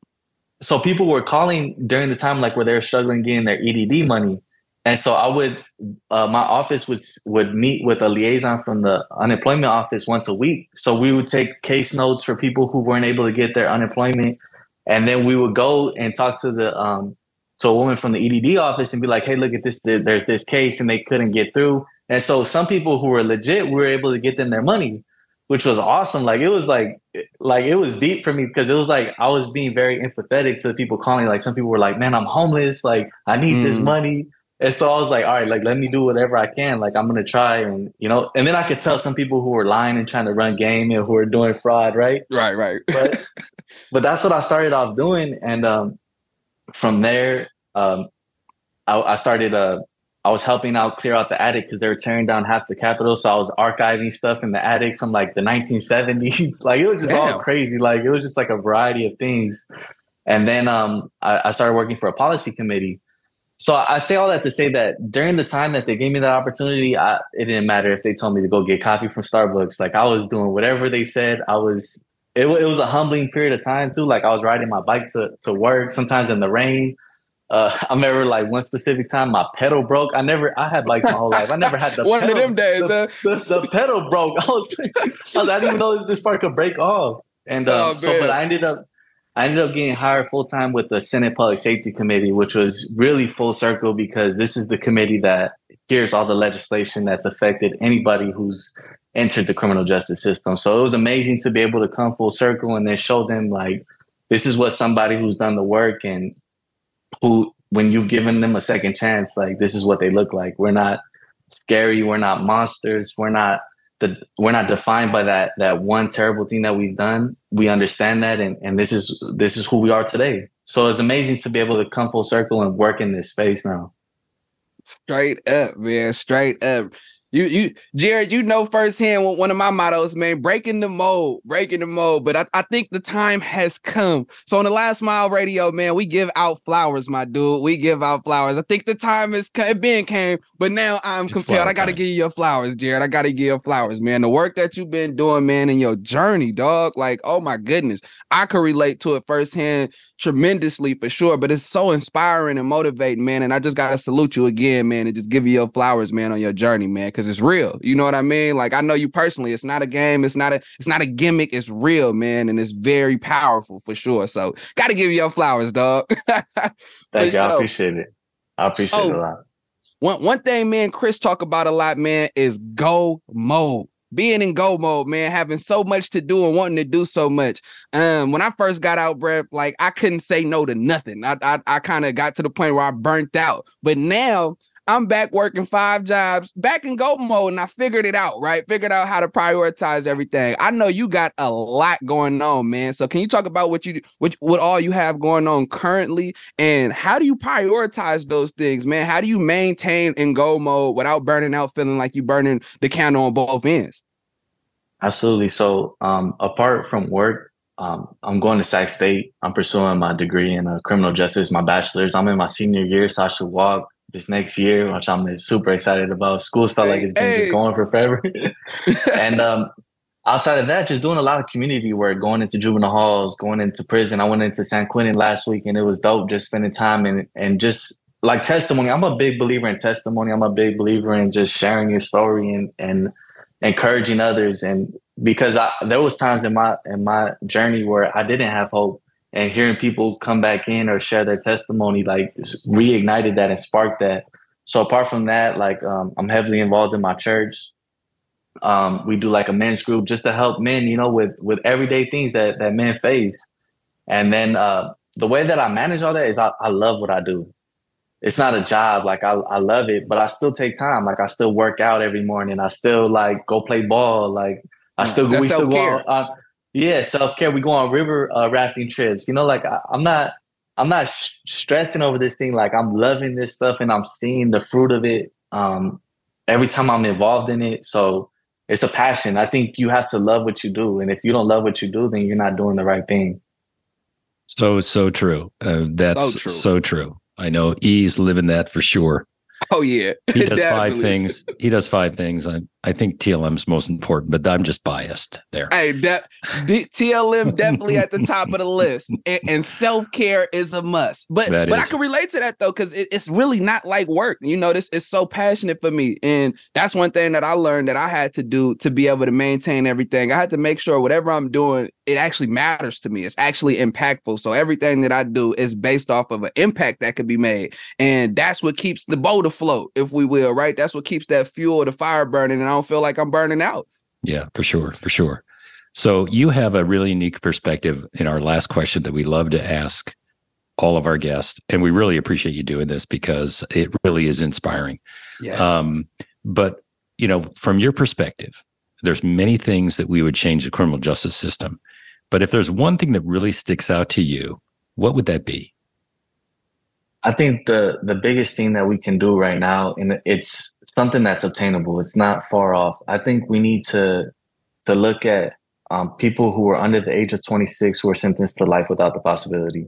So people were calling during the time like where they're struggling getting their EDD money, and so I would, uh, my office would would meet with a liaison from the unemployment office once a week. So we would take case notes for people who weren't able to get their unemployment, and then we would go and talk to the um, to a woman from the EDD office and be like, "Hey, look at this. There's this case, and they couldn't get through." And so some people who were legit, we were able to get them their money which was awesome. Like it was like like it was deep for me because it was like I was being very empathetic to the people calling. Like some people were like, "Man, I'm homeless. Like I need mm. this money." And so I was like, "All right, like let me do whatever I can. Like I'm gonna try." And you know, and then I could tell some people who were lying and trying to run game and who were doing fraud, right? Right, right. but, *laughs* but that's what I started off doing, and um, from there, um, I, I started uh, I was helping out clear out the attic because they were tearing down half the Capitol. So I was archiving stuff in the attic from like the 1970s. *laughs* like it was just Damn. all crazy. Like it was just like a variety of things. And then um, I, I, started working for a policy committee. So I say all that to say that during the time that they gave me that opportunity, I, it didn't matter if they told me to go get coffee from Starbucks. Like I was doing whatever they said. I was it, it was a humbling period of time too. Like I was riding my bike to, to work, sometimes in the rain. Uh, *laughs* I remember like one specific time my pedal broke. I never, I had bikes my whole life. I never had the *laughs* one pedal, of them days. The, huh? the, the pedal broke. *laughs* I was, I, was, I didn't even know this, this part could break off. And uh, Oh, so, but I ended up, I ended up getting hired full time with the Senate Public Safety Committee, which was really full circle because this is the committee that hears all the legislation that's affected anybody who's entered the criminal justice system. So it was amazing to be able to come full circle and then show them like this is what somebody who's done the work and who when you've given them a second chance, like this is what they look like. We're not scary, we're not monsters, we're not the we're not defined by that that one terrible thing that we've done. We understand that and, and this is this is who we are today. So it's amazing to be able to come full circle and work in this space now. Straight up, man. Straight up. You, you, Jared, you know firsthand what one of my mottos, man, breaking the mold, breaking the mold. But I, I think the time has come. So on the last mile radio, man, we give out flowers, my dude. We give out flowers. I think the time has come, it been came, but now I'm It's compelled. I gotta time. give you your flowers, Jared. I gotta give you flowers, man. The work that you've been doing, man, in your journey, dog. Like, oh my goodness. I could relate to it firsthand tremendously for sure. But it's so inspiring and motivating, man. And I just gotta salute you again, man, and just give you your flowers, man, on your journey, man, because it's real. You know what I mean? Like I know you personally. It's not a game. It's not a. It's not a gimmick. It's real, man, and it's very powerful for sure. So gotta give you your flowers, dog. *laughs* Thank you. I appreciate it. I appreciate it a lot. One one thing man, and Chris talk about a lot, man, is go mode. Being in go mode, man, having so much to do and wanting to do so much. Um, when I first got out, bruh, like I couldn't say no to nothing. I I, I kind of got to the point where I burnt out. But now I'm back working five jobs, back in go mode, and I figured it out, right? Figured out how to prioritize everything. I know you got a lot going on, man. So can you talk about what you what what all you have going on currently and how do you prioritize those things, man? How do you maintain in go mode without burning out, feeling like you're burning the candle on both ends? Absolutely. So, um, apart from work, um, I'm going to Sac State. I'm pursuing my degree in uh, criminal justice, my bachelor's. I'm in my senior year, so I should walk this next year, which I'm super excited about. School's felt like it's been Hey. just going for forever. *laughs* and um, outside of that, just doing a lot of community work, going into juvenile halls, going into prison. I went into San Quentin last week, and it was dope. Just spending time and and just like testimony. I'm a big believer in testimony. I'm a big believer in just sharing your story and and encouraging others. And because I, there was times in my in my journey where I didn't have hope, and hearing people come back in or share their testimony like reignited that and sparked that. So apart from that, like um, I'm heavily involved in my church. Um, we do like a men's group just to help men, you know, with with everyday things that that men face. And then uh, the way that I manage all that is I, I love what I do. It's not a job, like I, I love it, but I still take time. Like I still work out every morning. I still like go play ball. Like I still That's we still go self-care. uh, yeah, self care. We go on river uh, rafting trips. You know, like I, I'm not I'm not sh- stressing over this thing. Like I'm loving this stuff and I'm seeing the fruit of it um, every time I'm involved in it. So it's a passion. I think you have to love what you do, and if you don't love what you do, then you're not doing the right thing. So so true. Uh, that's So true. so true. I know E's living that for sure. Oh yeah, He *laughs* does five things. He does five things. I I think TLM's most important, but I'm just biased there. Hey, de- *laughs* D- TLM definitely at the top of the list, *laughs* and, and self care is a must. But That but I can relate to that though, because it, it's really not like work. You know, this is so passionate for me, and that's one thing that I learned that I had to do to be able to maintain everything. I had to make sure whatever I'm doing, it actually matters to me. It's actually impactful. So everything that I do is based off of an impact that could be made, and that's what keeps the boat afloat, if we will. Right? That's what keeps that fuel, the fire burning, and don't feel like I'm burning out. Yeah, for sure, for sure. So you have a really unique perspective in our last question that we love to ask all of our guests, and we really appreciate you doing this because it really is inspiring. Yes. Um, but you know, from your perspective, there's many things that we would change the criminal justice system. But if there's one thing that really sticks out to you, what would that be? I think the the biggest thing that we can do right now, and it's something that's obtainable. It's not far off. I think we need to to look at um, people who are under the age of 26 who are sentenced to life without the possibility.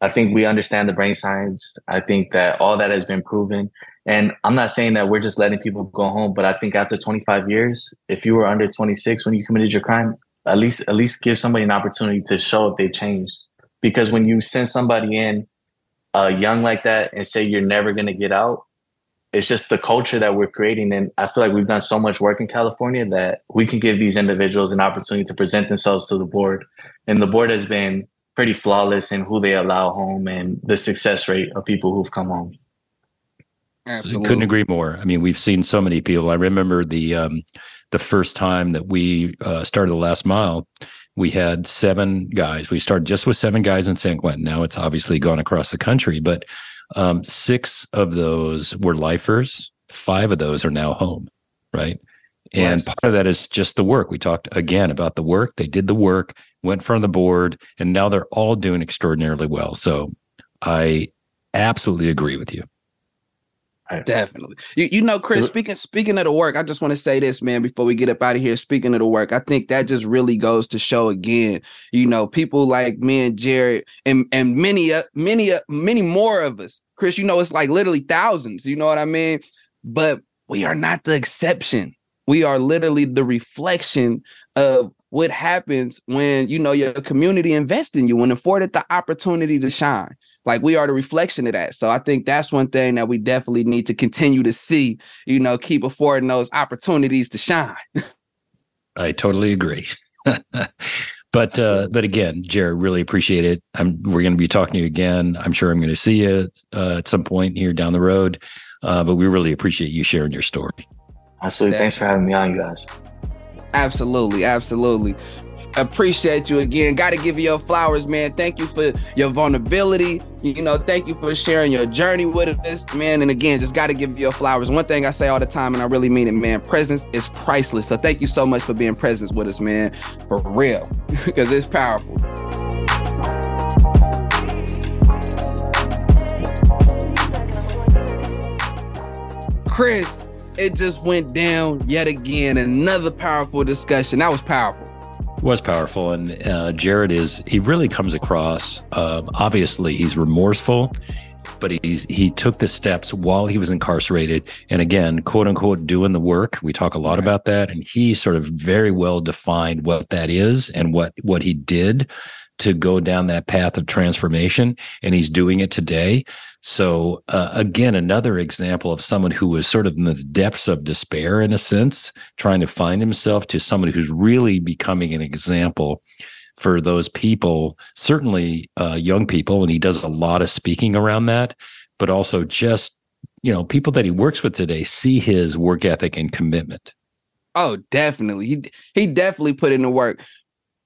I think we understand the brain science. I think that all that has been proven. And I'm not saying that we're just letting people go home, but I think after 25 years, if you were under 26 when you committed your crime, at least at least give somebody an opportunity to show if they've changed. Because when you send somebody in uh, young like that and say you're never going to get out, it's just the culture that we're creating. And I feel like we've done so much work in California that we can give these individuals an opportunity to present themselves to the board. And the board has been pretty flawless in who they allow home and the success rate of people who've come home. Absolutely. Couldn't agree more. I mean, we've seen so many people. I remember the um, the first time that we uh, started the last mile. We had seven guys. We started just with seven guys in San Quentin. Now it's obviously gone across the country, but um, six of those were lifers. Five of those are now home, right? And part of that is just the work. We talked again about the work. They did the work, went from the board, and now they're all doing extraordinarily well. So I absolutely agree with you. Definitely. You, you know, Chris, speaking speaking of the work, I just want to say this, man, before we get up out of here. Speaking of the work, I think that just really goes to show again, you know, people like me and Jared and and many uh, many uh, many more of us. Chris, you know, it's like literally thousands, you know what I mean? But we are not the exception. We are literally the reflection of what happens when you know your community invests in you and afforded the opportunity to shine. Like we are the reflection of that. So I think that's one thing that we definitely need to continue to see, you know, keep affording those opportunities to shine. *laughs* I totally agree. *laughs* but uh, but again, Jared, really appreciate it. I'm we're going to be talking to you again. I'm sure I'm going to see you uh, at some point here down the road. Uh, but we really appreciate you sharing your story. Absolutely. Thanks for having me on, you guys. Absolutely, absolutely appreciate you again. Got to give you your flowers, man. Thank you for your vulnerability. You know, thank you for sharing your journey with us, man. And again, just got to give you your flowers. One thing I say all the time, and I really mean it, man. Presence is priceless. So thank you so much for being present with us, man. For real, *laughs* because it's powerful. Chris, it just went down yet again. Another powerful discussion. That was powerful was powerful and uh, jared is he really comes across um, obviously he's remorseful but he's he took the steps while he was incarcerated and again quote unquote doing the work we talk a lot right. about that and he sort of very well defined what that is and what what he did to go down that path of transformation and he's doing it today so uh, again, another example of someone who was sort of in the depths of despair, in a sense, trying to find himself, to someone who's really becoming an example for those people. Certainly, uh, young people, and he does a lot of speaking around that. But also, just you know, people that he works with today see his work ethic and commitment. Oh, definitely. He he definitely put in the work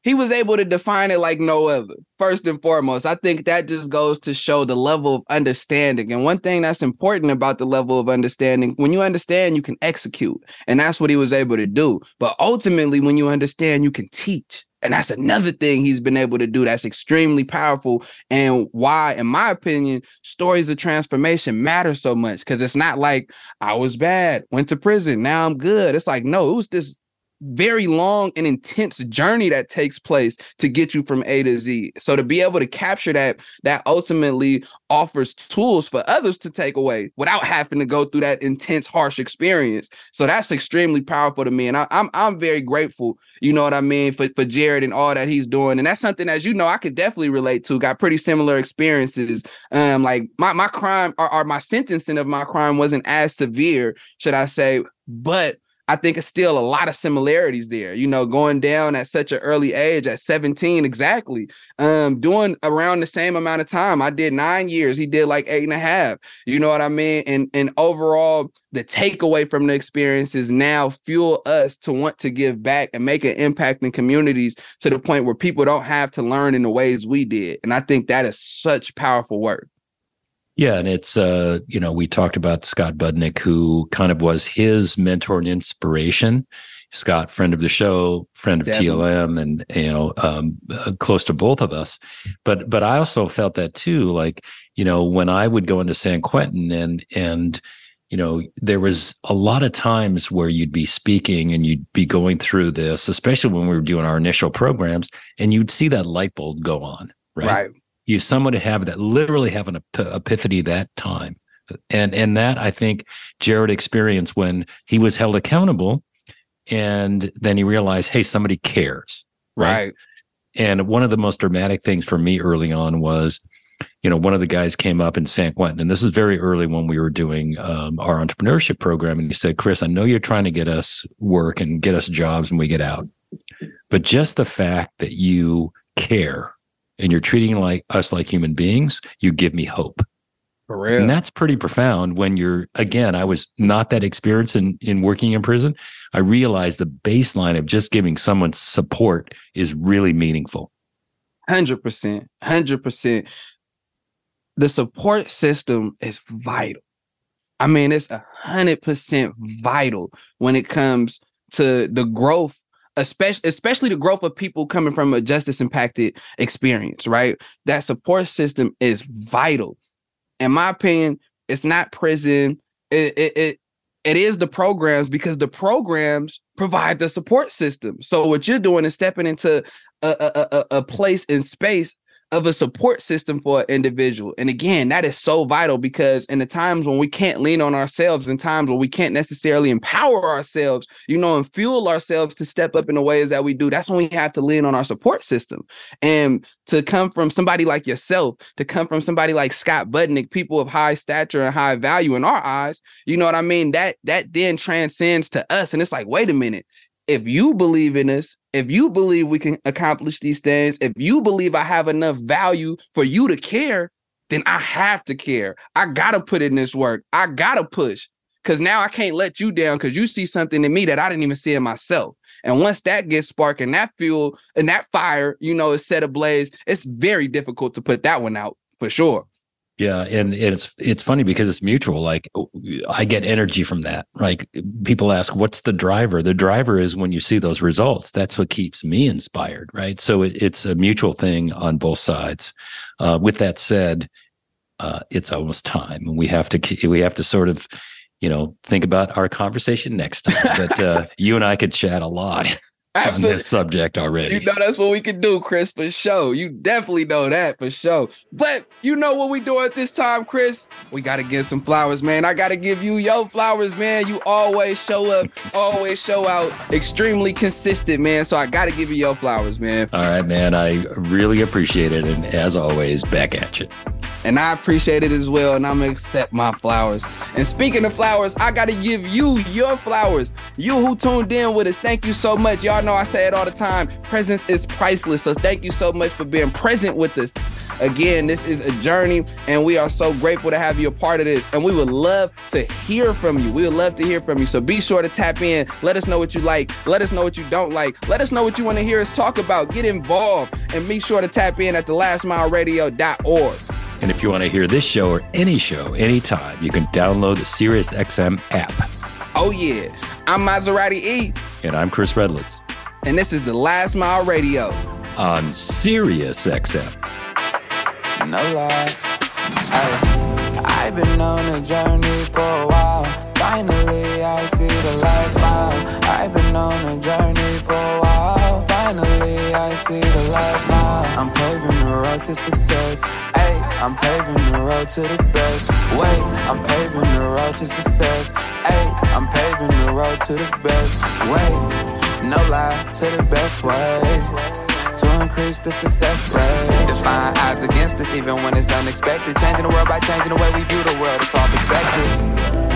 he was able to define it like no other. First and foremost, I think that just goes to show the level of understanding. And one thing that's important about the level of understanding, when you understand, you can execute. And that's what he was able to do. But ultimately, when you understand, you can teach. And that's another thing he's been able to do that's extremely powerful. And why, in my opinion, stories of transformation matter so much. Cause it's not like I was bad, went to prison, now I'm good. It's like, no, it was this very long and intense journey that takes place to get you from A to Z. So to be able to capture that, that ultimately offers tools for others to take away without having to go through that intense, harsh experience. So that's extremely powerful to me. And I, am I'm, I'm very grateful, you know what I mean, for, for Jared and all that he's doing. And that's something as you know, I could definitely relate to. Got pretty similar experiences. Um, like my my crime or, or my sentencing of my crime wasn't as severe, should I say, but I think it's still a lot of similarities there. You know, going down at such an early age, at 17 exactly, um, doing around the same amount of time. I did nine years. He did like eight and a half. You know what I mean? And and overall, the takeaway from the experience is now fuel us to want to give back and make an impact in communities to the point where people don't have to learn in the ways we did. And I think that is such powerful work. Yeah, and it's uh, you know, we talked about Scott Budnick, who kind of was his mentor and inspiration. Scott, friend of the show, friend of Definitely. TLM, and you know, um, uh, close to both of us. But but I also felt that too. Like you know, when I would go into San Quentin and and you know, there was a lot of times where you'd be speaking and you'd be going through this, especially when we were doing our initial programs, and you'd see that light bulb go on, right? Right you someone to have that literally have an epiphany that time and and that i think jared experienced when he was held accountable and then he realized hey somebody cares Right. Right. And one of the most dramatic things for me early on was, you know, one of the guys came up in San Quentin, and this is very early when we were doing um, our entrepreneurship program. And he said, Chris, I know you're trying to get us work and get us jobs when we get out. But just the fact that you care and you're treating like us like human beings, you give me hope. For real. And that's pretty profound when you're again, I was not that experienced in in working in prison. I realized the baseline of just giving someone support is really meaningful. Hundred percent, hundred percent. The support system is vital. I mean, it's a hundred percent vital when it comes to the growth, especially especially the growth of people coming from a justice impacted experience. Right, that support system is vital. In my opinion, it's not prison. It it it, it is the programs because the programs provide the support system. So what you're doing is stepping into a, a, a, a place in space of a support system for an individual. And again, that is so vital because in the times when we can't lean on ourselves, in times when we can't necessarily empower ourselves, you know, and fuel ourselves to step up in the ways that we do, that's when we have to lean on our support system. And to come from somebody like yourself, to come from somebody like Scott Budnick, people of high stature and high value in our eyes, you know what I mean? That that then transcends to us. And it's like, wait a minute, if you believe in us, if you believe we can accomplish these things, if you believe I have enough value for you to care, then I have to care. I gotta put in this work. I gotta push. Cause now I can't let you down because you see something in me that I didn't even see in myself. And once that gets sparked and that fuel and that fire, you know, is set ablaze, it's very difficult to put that one out for sure. Yeah, and it's it's funny because it's mutual. Like I get energy from that. Like people ask, "What's the driver?" The driver is when you see those results. That's what keeps me inspired, right? So it, it's a mutual thing on both sides. Uh, with that said, uh, it's almost time, and we have to we have to sort of, you know, think about our conversation next time. But uh, *laughs* you and I could chat a lot. Absolutely. on this subject already. You know that's what we can do, Chris, for sure. You definitely know that for sure. But you know what we do at this time, Chris? We gotta give some flowers, man. I gotta give you your flowers, man. You always show up, always show out, extremely consistent, man. So I gotta give you your flowers, man. All right, man. I really appreciate it. And as always, back at you. And I appreciate it as well. And I'm gonna accept my flowers. And speaking of flowers, I gotta give you your flowers. You who tuned in with us, thank you so much. Y'all know I say it all the time. Presence is priceless. So thank you so much for being present with us. Again, this is a journey, and we are so grateful to have you a part of this. And we would love to hear from you. We would love to hear from you. So be sure to tap in. Let us know what you like. Let us know what you don't like. Let us know what you want to hear us talk about. Get involved. And be sure to tap in at thelastmileradio.org. And if you want to hear this show or any show anytime, you can download the SiriusXM app. Oh, yeah. I'm Maserati E. And I'm Chris Redlitz. And this is The Last Mile Radio on SiriusXM. No lie. Hey, I've been on a journey for a while. Finally, I see the last mile. I've been on a journey for a while. Finally, I see the last mile. I'm paving the road to success. Hey, I'm paving the road to the best. Wait, I'm paving the road to success. Hey, I'm paving the road to the best. Wait, no lie to the best way to increase the success rate. Define odds against us even when it's unexpected. Changing the world by changing the way we view the world. It's all perspective.